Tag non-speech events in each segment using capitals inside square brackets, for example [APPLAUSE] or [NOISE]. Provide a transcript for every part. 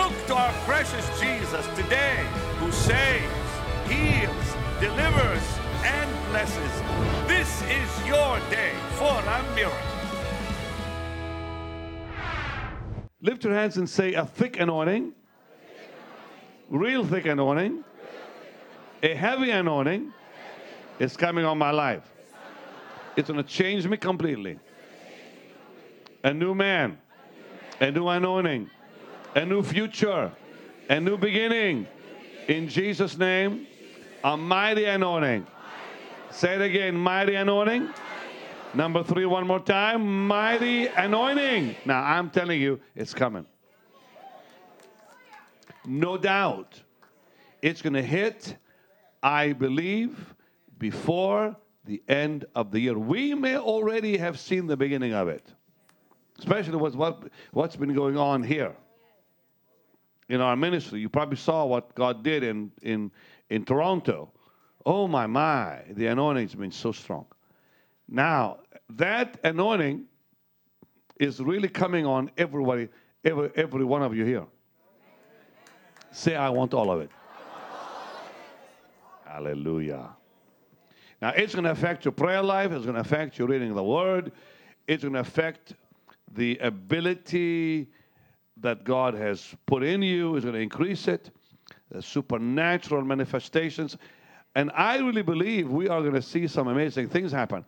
Look to our precious Jesus today who saves, heals, delivers, and blesses. This is your day for a miracle. Lift your hands and say, A thick anointing, real thick anointing, a heavy anointing is coming on my life. It's going to change me completely. A new man, a new anointing, a new future, a new beginning. In Jesus' name, a mighty anointing. Say it again mighty anointing. Number three, one more time mighty anointing. Now, I'm telling you, it's coming. No doubt. It's going to hit, I believe, before the end of the year. We may already have seen the beginning of it, especially with what, what's been going on here in our ministry. You probably saw what God did in, in, in Toronto. Oh, my, my, the anointing's been so strong. Now, that anointing is really coming on everybody, every, every one of you here. Say, I want all of it. [LAUGHS] Hallelujah. Now, it's going to affect your prayer life, it's going to affect your reading of the Word, it's going to affect the ability that God has put in you, it's going to increase it, the supernatural manifestations. And I really believe we are going to see some amazing things happen.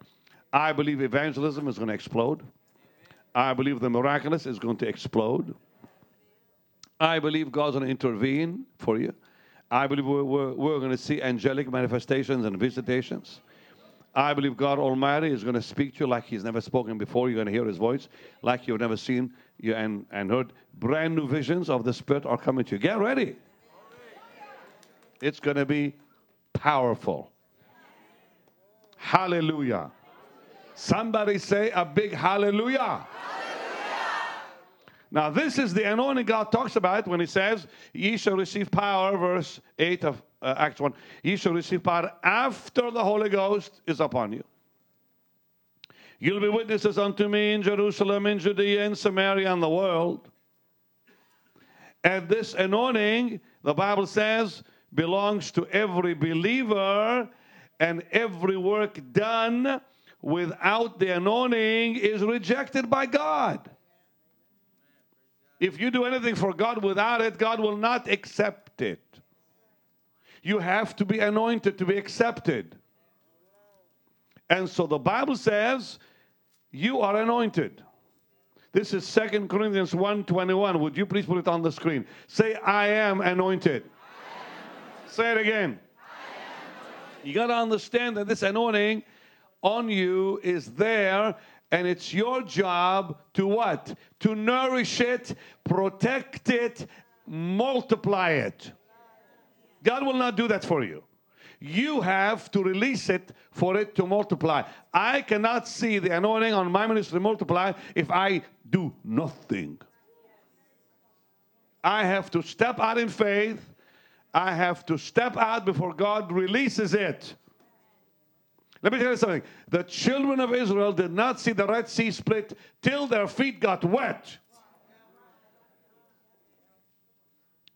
I believe evangelism is going to explode. I believe the miraculous is going to explode. I believe God's going to intervene for you. I believe we're, we're, we're going to see angelic manifestations and visitations. I believe God Almighty is going to speak to you like He's never spoken before. You're going to hear His voice like you've never seen and, and heard. Brand new visions of the Spirit are coming to you. Get ready. It's going to be powerful. Hallelujah. Somebody say a big hallelujah. Now, this is the anointing God talks about when He says, Ye shall receive power, verse 8 of uh, Acts 1. Ye shall receive power after the Holy Ghost is upon you. You'll be witnesses unto me in Jerusalem, in Judea, in Samaria, and the world. And this anointing, the Bible says, belongs to every believer, and every work done without the anointing is rejected by God. If you do anything for God without it, God will not accept it. You have to be anointed to be accepted. And so the Bible says you are anointed. This is Second Corinthians 1:21. Would you please put it on the screen? Say I am anointed. I am Say it again. You got to understand that this anointing on you is there and it's your job to what? To nourish it, protect it, multiply it. God will not do that for you. You have to release it for it to multiply. I cannot see the anointing on my ministry multiply if I do nothing. I have to step out in faith. I have to step out before God releases it. Let me tell you something. The children of Israel did not see the Red Sea split till their feet got wet.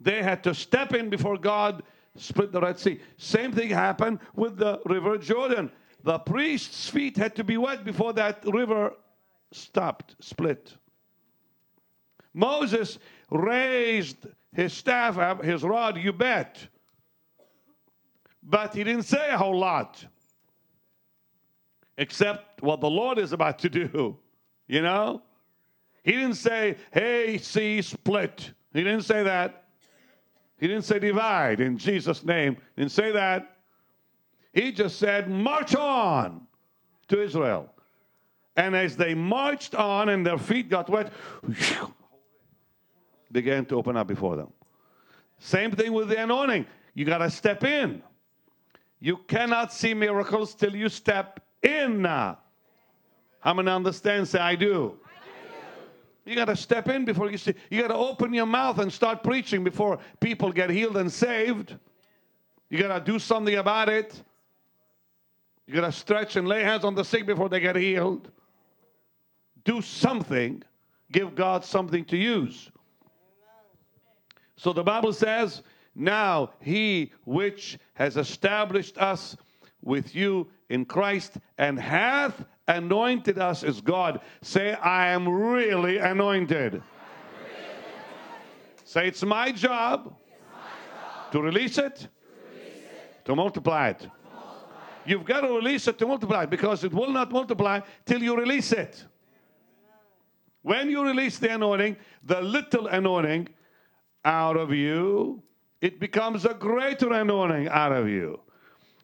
They had to step in before God split the Red Sea. Same thing happened with the River Jordan. The priest's feet had to be wet before that river stopped, split. Moses raised his staff up, his rod, you bet. But he didn't say a whole lot except what the Lord is about to do. You know? He didn't say, hey, sea split. He didn't say that. He didn't say divide in Jesus' name. He didn't say that. He just said, march on to Israel. And as they marched on and their feet got wet, began to open up before them. Same thing with the anointing. You got to step in. You cannot see miracles till you step in. How many understand? Say, I do. You got to step in before you see. You got to open your mouth and start preaching before people get healed and saved. You got to do something about it. You got to stretch and lay hands on the sick before they get healed. Do something. Give God something to use. So the Bible says, Now he which has established us with you in Christ and hath anointed us as God. Say, I am really anointed. Say, it's my job, to release it, to multiply it. You've got to release it to multiply because it will not multiply till you release it. When you release the anointing, the little anointing out of you, it becomes a greater anointing out of you.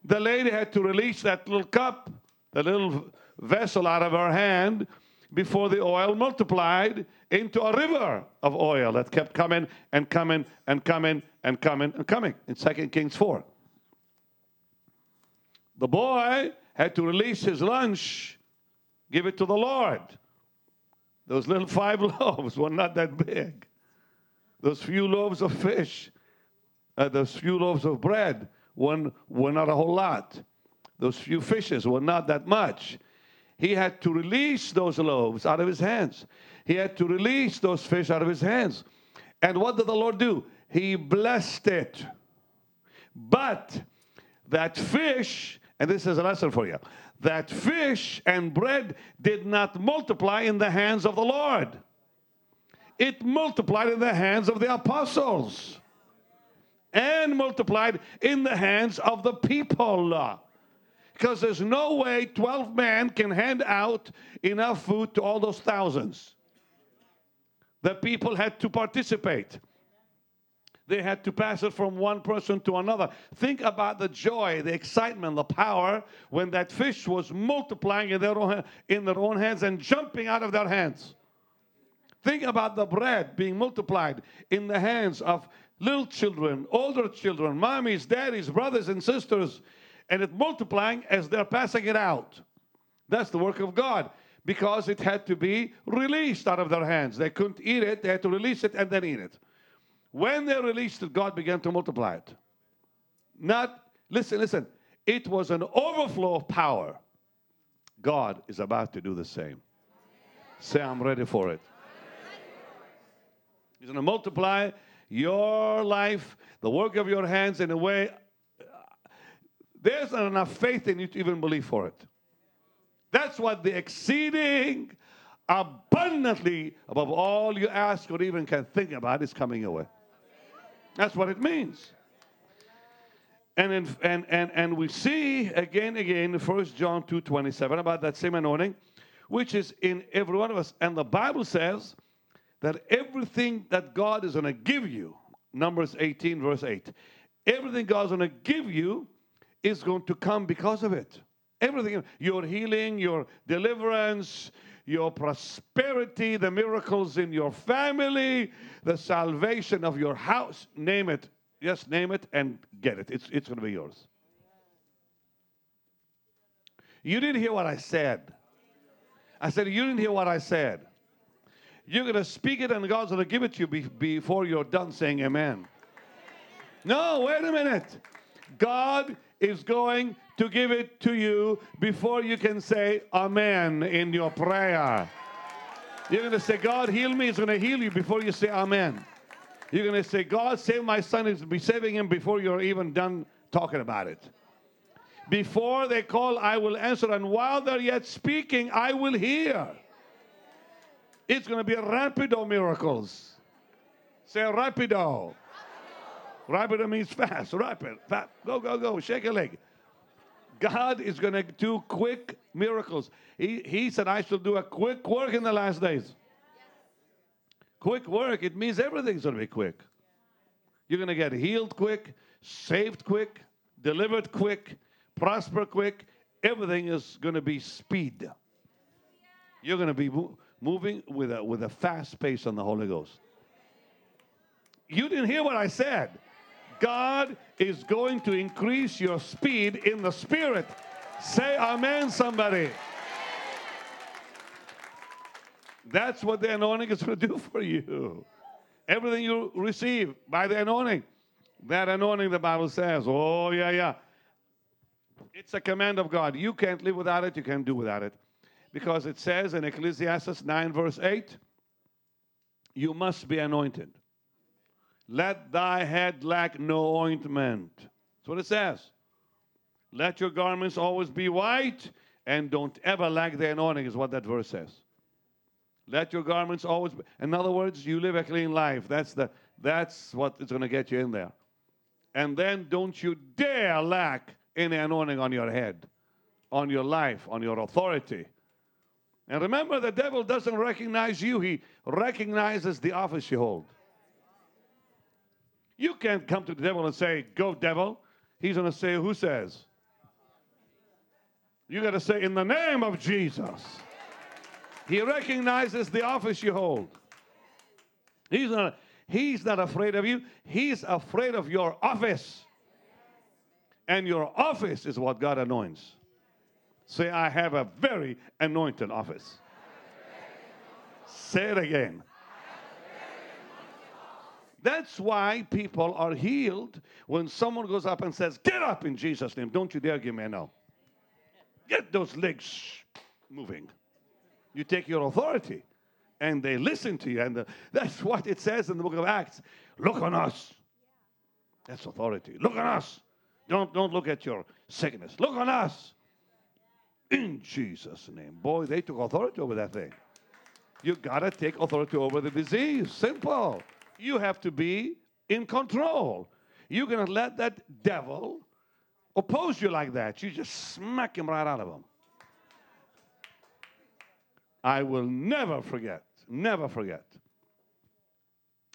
The lady had to release that little cup, the little vessel out of her hand before the oil multiplied into a river of oil that kept coming and coming and coming and coming and coming in 2 Kings 4. The boy had to release his lunch, give it to the Lord. Those little [LAUGHS] five loaves were not that big. Those few loaves of fish, uh, those few loaves of bread were, were not a whole lot. Those few fishes were not that much. He had to release those loaves out of his hands. He had to release those fish out of his hands. And what did the Lord do? He blessed it. But that fish, and this is a lesson for you, that fish and bread did not multiply in the hands of the Lord. It multiplied in the hands of the apostles and multiplied in the hands of the people because there's no way 12 men can hand out enough food to all those thousands. The people had to participate. They had to pass it from one person to another. Think about the joy, the excitement, the power when that fish was multiplying in their own, in their own hands and jumping out of their hands. Think about the bread being multiplied in the hands of little children, older children, mommies, daddies, brothers, and sisters and it multiplying as they're passing it out. That's the work of God because it had to be released out of their hands. They couldn't eat it, they had to release it and then eat it. When they released it, God began to multiply it. Not, listen, listen, it was an overflow of power. God is about to do the same. Say, I'm ready for it. He's going to multiply your life, the work of your hands in a way there's not enough faith in you to even believe for it. That's what the exceeding abundantly above all you ask or even can think about is coming your way. That's what it means. And, in, and, and, and we see again again in 1 John 2 27 about that same anointing, which is in every one of us. And the Bible says that everything that God is going to give you, Numbers 18, verse 8, everything God's going to give you is going to come because of it. Everything, your healing, your deliverance, your prosperity, the miracles in your family, the salvation of your house, name it. Just name it and get it. It's, it's going to be yours. You didn't hear what I said. I said, You didn't hear what I said. You're going to speak it and God's going to give it to you be, before you're done saying amen. No, wait a minute. God is going to give it to you before you can say amen in your prayer. You're going to say, God, heal me. He's going to heal you before you say amen. You're going to say, God, save my son. He's be saving him before you're even done talking about it. Before they call, I will answer. And while they're yet speaking, I will hear. It's going to be a rapido miracles. Say rapido. Rapid means fast, rapid, fast. Go, go, go, shake a leg. God is going to do quick miracles. He, he said, I shall do a quick work in the last days. Quick work, it means everything's going to be quick. You're going to get healed quick, saved quick, delivered quick, prosper quick. Everything is going to be speed. You're going to be moving with a, with a fast pace on the Holy Ghost. You didn't hear what I said. God is going to increase your speed in the spirit. Say amen, somebody. That's what the anointing is going to do [LAUGHS] for you. Everything you receive by the anointing. That anointing, the Bible says, oh, yeah, yeah. It's a command of God. You can't live without it, you can't do without it. Because it says in Ecclesiastes 9, verse 8, you must be anointed. Let thy head lack no ointment. That's what it says. Let your garments always be white, and don't ever lack the anointing, is what that verse says. Let your garments always be. In other words, you live a clean life. That's, the, that's what is going to get you in there. And then don't you dare lack any anointing on your head, on your life, on your authority. And remember, the devil doesn't recognize you, he recognizes the office you hold. You can't come to the devil and say, Go, devil. He's going to say, Who says? You got to say, In the name of Jesus. He recognizes the office you hold. He's not, he's not afraid of you, he's afraid of your office. And your office is what God anoints. Say, I have a very anointed office. Say it again. That's why people are healed when someone goes up and says, Get up in Jesus' name. Don't you dare give me a no. Get those legs [SNIFFS] moving. You take your authority and they listen to you. And the, [LAUGHS] that's what it says in the book of Acts. Look on us. That's authority. Look on us. Don't, don't look at your sickness. Look on us. In Jesus' name. Boy, they took authority over that thing. You got to take authority over the disease. Simple. You have to be in control. You're going to let that devil oppose you like that. You just smack him right out of him. I will never forget, never forget.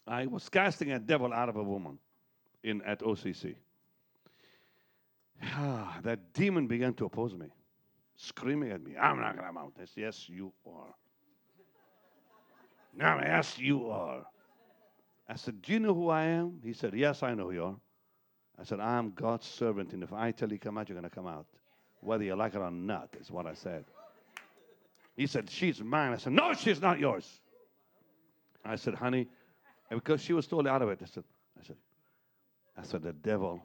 I was casting a devil out of a woman in at OCC. [SIGHS] Ah, that demon began to oppose me, screaming at me, I'm not going to mount this. Yes, you are. No, yes, you are. I said, Do you know who I am? He said, Yes, I know who you are. I said, I'm God's servant, and if I tell you come out, you're going to come out. Whether you like it or not, is what I said. He said, She's mine. I said, No, she's not yours. I said, Honey, and because she was totally out of it. I said, I said, I said, the devil,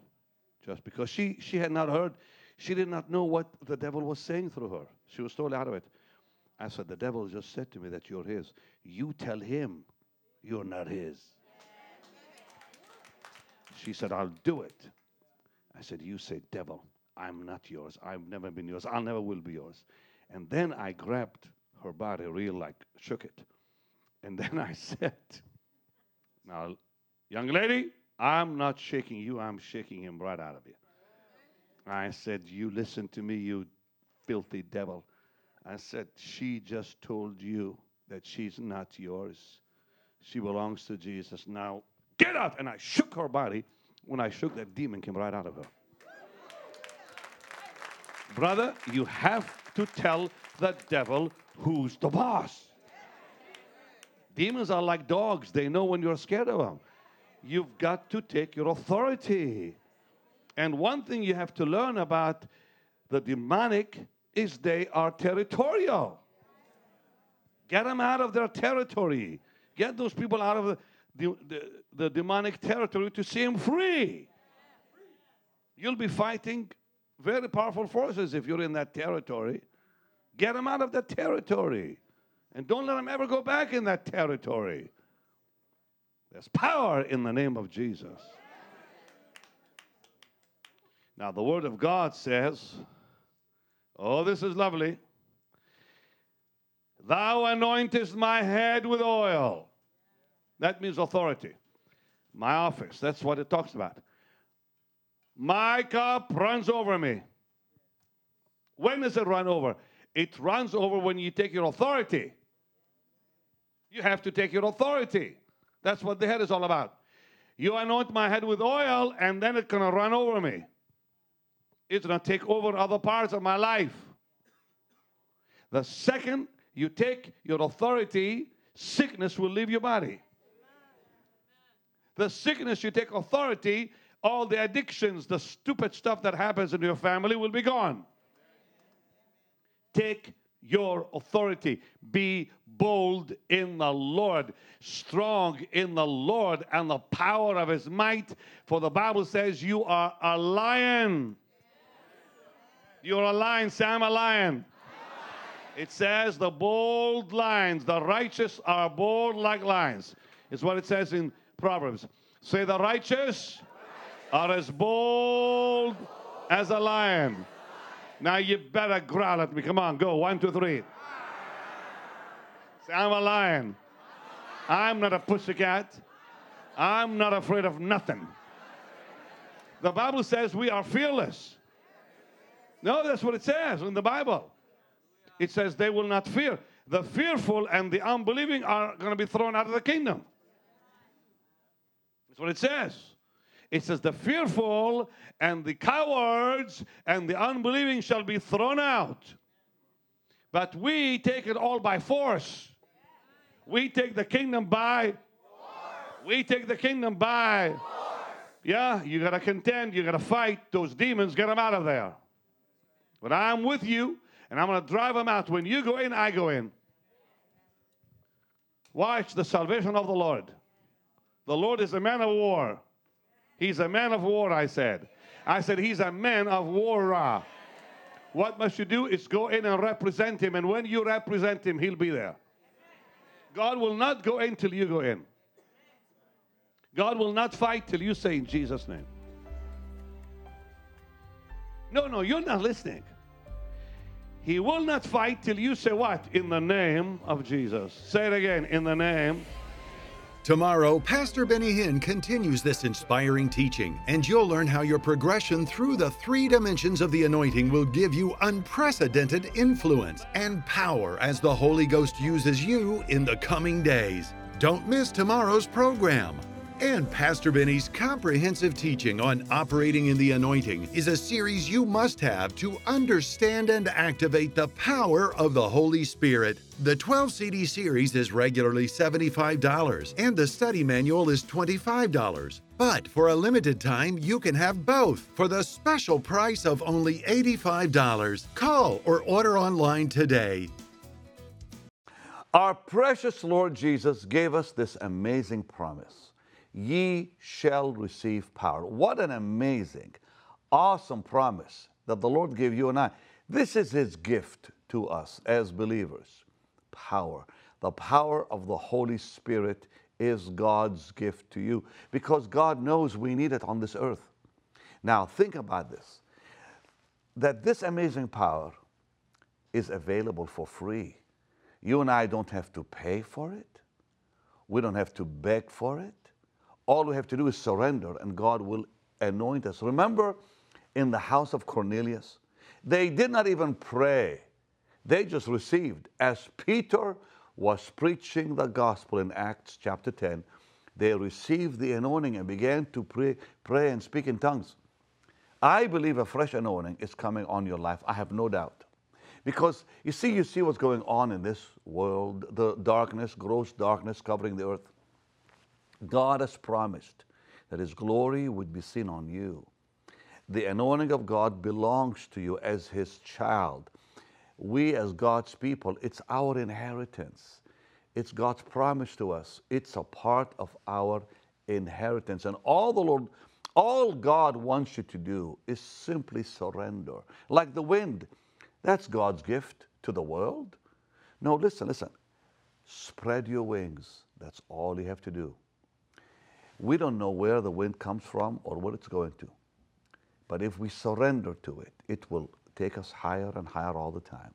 just because she she had not heard, she did not know what the devil was saying through her. She was totally out of it. I said, the devil just said to me that you're his. You tell him you're not his. She said, I'll do it. I said, You say, devil, I'm not yours. I've never been yours. I'll never will be yours. And then I grabbed her body, real like shook it. And [LAUGHS] then I said, Now, young lady, I'm not shaking you, I'm shaking him right out of you. I said, You listen to me, you filthy devil. I said, She just told you that she's not yours. She belongs to Jesus. Now, get up. And I shook her body. When I shook, that demon came right out of her. Brother, you have to tell the devil who's the boss. Demons are like dogs, they know when you're scared of them. You've got to take your authority. And one thing you have to learn about the demonic is they are territorial. Get them out of their territory. Get those people out of the, the, the, the demonic territory to see him free. You'll be fighting very powerful forces if you're in that territory. Get him out of that territory. And don't let him ever go back in that territory. There's power in the name of Jesus. Now, the Word of God says, Oh, this is lovely. Thou anointest my head with oil. That means authority. My office. That's what it talks about. My cup runs over me. When does it run over? It runs over when you take your authority. You have to take your authority. That's what the head is all about. You anoint my head with oil, and then it's going to run over me. It's going to take over other parts of my life. The second you take your authority, sickness will leave your body. The sickness you take authority, all the addictions, the stupid stuff that happens in your family will be gone. Take your authority. Be bold in the Lord, strong in the Lord and the power of his might. For the Bible says, You are a lion. You're a lion. Sam, a lion. It says, The bold lions, the righteous are bold like lions, is what it says in Proverbs. Say, the righteous are as bold as a lion. Now you better growl at me. Come on, go. One, two, three. Say, I'm a lion. I'm not a pussycat. I'm not afraid of nothing. The Bible says we are fearless. No, that's what it says in the Bible. It says they will not fear. The fearful and the unbelieving are going to be thrown out of the kingdom. That's what it says. It says the fearful and the cowards and the unbelieving shall be thrown out. But we take it all by force. We take the kingdom by we take the kingdom by yeah, you got to contend, you got to fight those demons, get them out of there. But I'm with you and I'm going to drive them out. When you go in, I go in. Watch the salvation of the Lord. The Lord is a man of war. He's a man of war, I said. I said, He's a man of war. What must you do is go in and represent Him. And when you represent Him, He'll be there. God will not go in till you go in. God will not fight till you say in Jesus' name. No, no, you're not listening. He will not fight till you say what? In the name of Jesus. Say it again. In the name. Tomorrow, Pastor Benny Hinn continues this inspiring teaching, and you'll learn how your progression through the three dimensions of the anointing will give you unprecedented influence and power as the Holy Ghost uses you in the coming days. Don't miss tomorrow's program. And Pastor Benny's comprehensive teaching on operating in the anointing is a series you must have to understand and activate the power of the Holy Spirit. The 12 CD series is regularly $75 and the study manual is $25. But for a limited time, you can have both for the special price of only $85. Call or order online today. Our precious Lord Jesus gave us this amazing promise ye shall receive power. What an amazing, awesome promise that the Lord gave you and I. This is His gift to us as believers power. The power of the Holy Spirit is God's gift to you because God knows we need it on this earth. Now, think about this that this amazing power is available for free. You and I don't have to pay for it, we don't have to beg for it. All we have to do is surrender, and God will anoint us. Remember in the house of Cornelius? They did not even pray, they just received. As Peter was preaching the gospel in Acts chapter 10, they received the anointing and began to pray, pray and speak in tongues. I believe a fresh anointing is coming on your life. I have no doubt. Because you see, you see what's going on in this world, the darkness, gross darkness covering the earth. God has promised that His glory would be seen on you. The anointing of God belongs to you as His child. We, as God's people, it's our inheritance. It's God's promise to us. It's a part of our inheritance. And all the Lord, all God wants you to do is simply surrender. Like the wind, that's God's gift to the world. No, listen, listen. Spread your wings. That's all you have to do. We don't know where the wind comes from or where it's going to. But if we surrender to it, it will take us higher and higher all the time.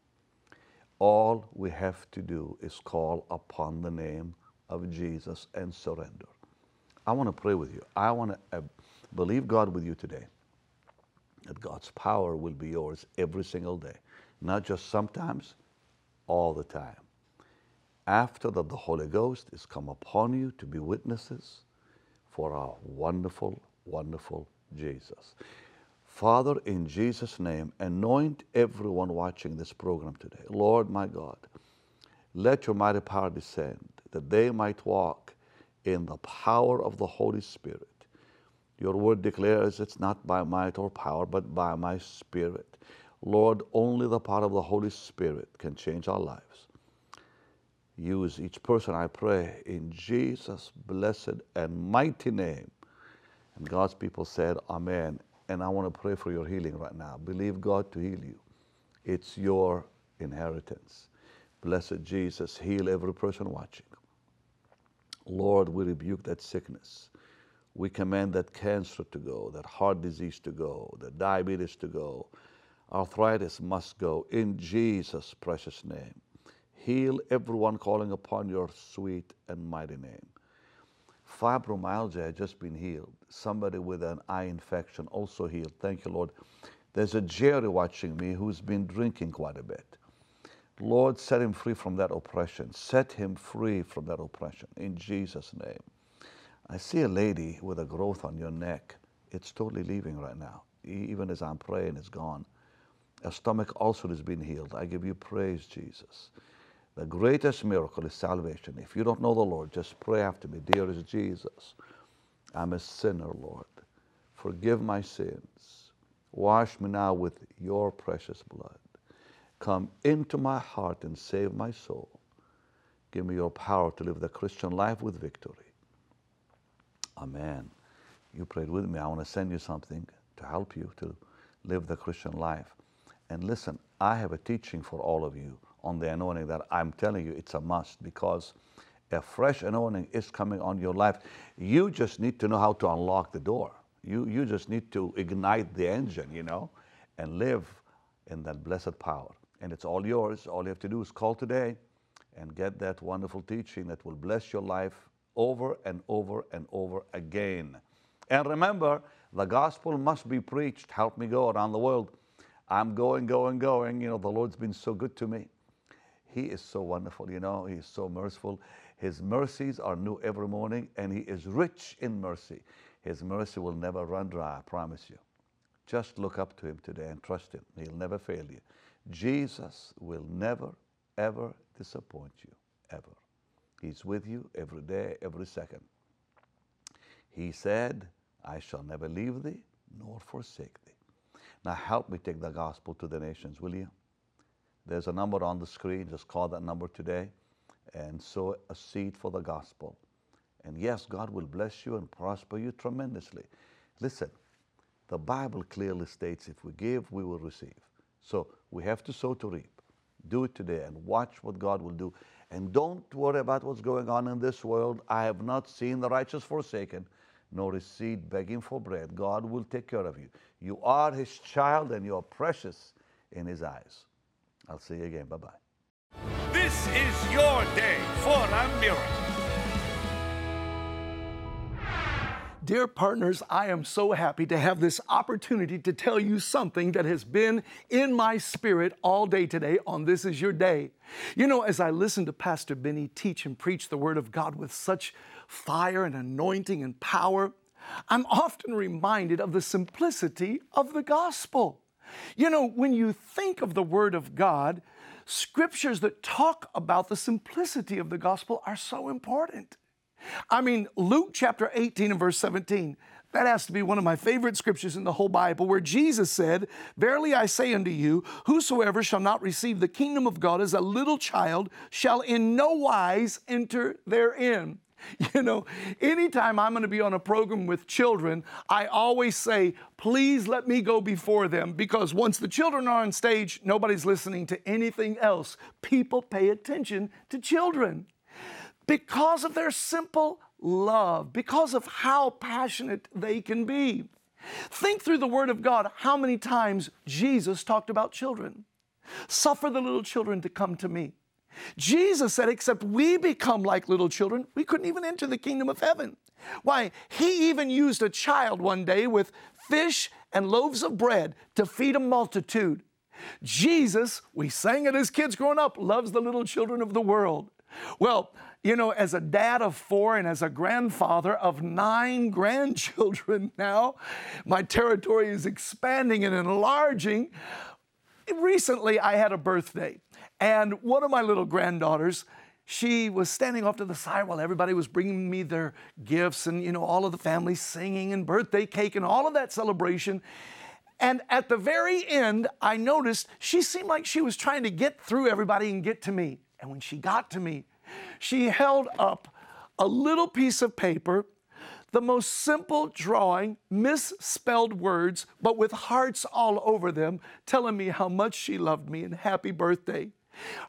All we have to do is call upon the name of Jesus and surrender. I want to pray with you. I want to uh, believe God with you today that God's power will be yours every single day, not just sometimes, all the time. After that, the Holy Ghost is come upon you to be witnesses for our wonderful, wonderful Jesus. Father, in Jesus' name, anoint everyone watching this program today. Lord, my God, let your mighty power descend that they might walk in the power of the Holy Spirit. Your word declares it's not by might or power, but by my Spirit. Lord, only the power of the Holy Spirit can change our lives. Use each person, I pray, in Jesus' blessed and mighty name. And God's people said, Amen. And I want to pray for your healing right now. Believe God to heal you. It's your inheritance. Blessed Jesus, heal every person watching. Lord, we rebuke that sickness. We command that cancer to go, that heart disease to go, that diabetes to go. Arthritis must go in Jesus' precious name. Heal everyone calling upon your sweet and mighty name. Fibromyalgia has just been healed. Somebody with an eye infection also healed. Thank you, Lord. There's a Jerry watching me who's been drinking quite a bit. Lord, set him free from that oppression. Set him free from that oppression in Jesus' name. I see a lady with a growth on your neck. It's totally leaving right now. Even as I'm praying, it's gone. A stomach ulcer has been healed. I give you praise, Jesus. The greatest miracle is salvation. If you don't know the Lord, just pray after me. Dearest Jesus, I'm a sinner, Lord. Forgive my sins. Wash me now with your precious blood. Come into my heart and save my soul. Give me your power to live the Christian life with victory. Amen. You prayed with me. I want to send you something to help you to live the Christian life. And listen, I have a teaching for all of you on the anointing that I'm telling you it's a must because a fresh anointing is coming on your life. You just need to know how to unlock the door. You, you just need to ignite the engine, you know, and live in that blessed power. And it's all yours. All you have to do is call today and get that wonderful teaching that will bless your life over and over and over again. And remember, the gospel must be preached. Help me go around the world. I'm going, going, going. You know, the Lord's been so good to me. He is so wonderful, you know, He is so merciful. His mercies are new every morning, and He is rich in mercy. His mercy will never run dry, I promise you. Just look up to Him today and trust Him. He'll never fail you. Jesus will never, ever disappoint you, ever. He's with you every day, every second. He said, I shall never leave thee nor forsake thee. Now help me take the gospel to the nations, will you? There's a number on the screen. Just call that number today and sow a seed for the gospel. And yes, God will bless you and prosper you tremendously. Listen, the Bible clearly states if we give, we will receive. So we have to sow to reap. Do it today and watch what God will do. And don't worry about what's going on in this world. I have not seen the righteous forsaken, nor his seed begging for bread. God will take care of you. You are his child and you are precious in his eyes. I'll see you again. Bye bye. This is your day for a miracle. Dear partners, I am so happy to have this opportunity to tell you something that has been in my spirit all day today on This Is Your Day. You know, as I listen to Pastor Benny teach and preach the Word of God with such fire and anointing and power, I'm often reminded of the simplicity of the gospel. You know, when you think of the Word of God, scriptures that talk about the simplicity of the gospel are so important. I mean, Luke chapter 18 and verse 17, that has to be one of my favorite scriptures in the whole Bible, where Jesus said, Verily I say unto you, whosoever shall not receive the kingdom of God as a little child shall in no wise enter therein. [LAUGHS] You know, anytime I'm going to be on a program with children, I always say, please let me go before them because once the children are on stage, nobody's listening to anything else. People pay attention to children because of their simple love, because of how passionate they can be. Think through the Word of God how many times Jesus talked about children. Suffer the little children to come to me. Jesus said, except we become like little children, we couldn't even enter the kingdom of heaven. Why, he even used a child one day with fish and loaves of bread to feed a multitude. Jesus, we sang it as kids growing up, loves the little children of the world. Well, you know, as a dad of four and as a grandfather of nine [LAUGHS] grandchildren now, my territory is expanding and enlarging. Recently, I had a birthday, and one of my little granddaughters, she was standing off to the side while everybody was bringing me their gifts and, you know, all of the family singing and birthday cake and all of that celebration. And at the very end, I noticed she seemed like she was trying to get through everybody and get to me. And when she got to me, she held up a little piece of paper, the most simple drawing, misspelled words, but with hearts all over them, telling me how much she loved me and happy birthday.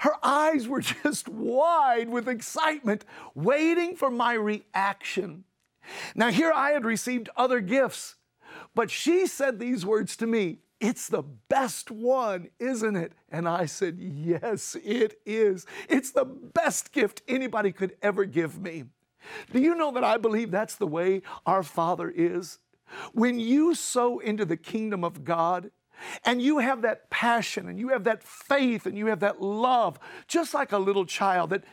Her eyes were [LAUGHS] just wide with excitement, waiting for my reaction. Now, here I had received other gifts, but she said these words to me It's the best one, isn't it? And I said, Yes, it is. It's the best gift anybody could ever give me. Do you know that I believe that's the way our Father is? When you sow into the kingdom of God, and you have that passion and you have that faith and you have that love, just like a little child, that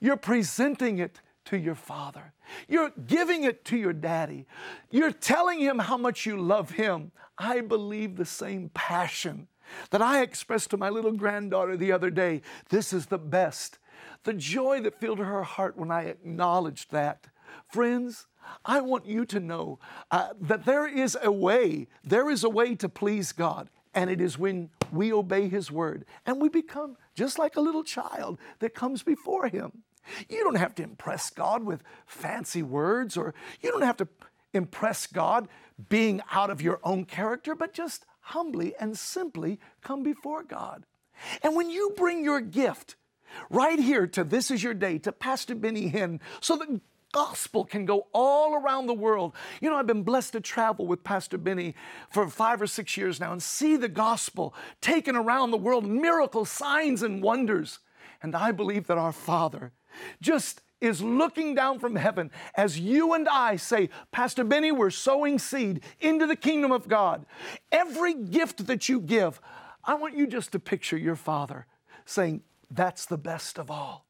you're presenting it to your father. You're giving it to your daddy. You're telling him how much you love him. I believe the same passion that I expressed to my little granddaughter the other day. This is the best. The joy that filled her heart when I acknowledged that. Friends, I want you to know uh, that there is a way, there is a way to please God, and it is when we obey His word and we become just like a little child that comes before Him. You don't have to impress God with fancy words, or you don't have to impress God being out of your own character, but just humbly and simply come before God. And when you bring your gift right here to This Is Your Day, to Pastor Benny Hinn, so that gospel can go all around the world. You know, I've been blessed to travel with Pastor Benny for five or six years now and see the gospel taken around the world, miracles, signs, and wonders. And I believe that our Father just is looking down from heaven as you and I say, Pastor Benny, we're sowing seed into the kingdom of God. Every gift that you give, I want you just to picture your Father saying, That's the best of all.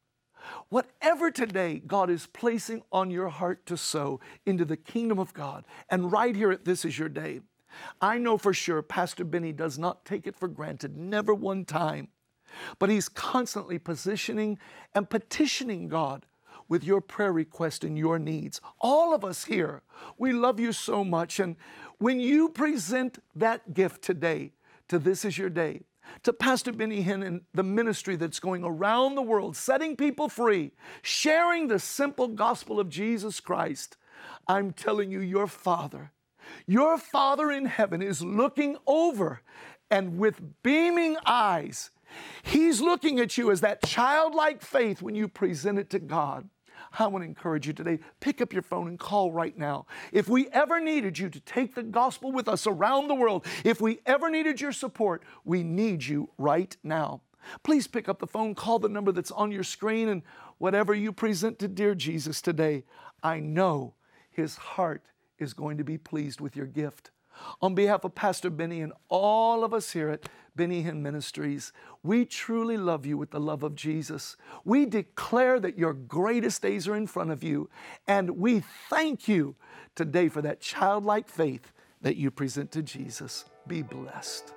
Whatever today God is placing on your heart to sow into the kingdom of God, and right here at This Is Your Day, I know for sure Pastor Benny does not take it for granted, never one time. But he's constantly positioning and petitioning God with your prayer request and your needs. All of us here, we love you so much. And when you present that gift today to This Is Your Day, to Pastor Benny Hinn and the ministry that's going around the world, setting people free, sharing the simple gospel of Jesus Christ, I'm telling you, your Father, your Father in heaven is looking over and with beaming eyes, He's looking at you as that childlike faith when you present it to God. I want to encourage you today pick up your phone and call right now. If we ever needed you to take the gospel with us around the world, if we ever needed your support, we need you right now. Please pick up the phone, call the number that's on your screen, and whatever you present to dear Jesus today, I know his heart is going to be pleased with your gift. On behalf of Pastor Benny and all of us here at Benny Hinn Ministries, we truly love you with the love of Jesus. We declare that your greatest days are in front of you, and we thank you today for that childlike faith that you present to Jesus. Be blessed.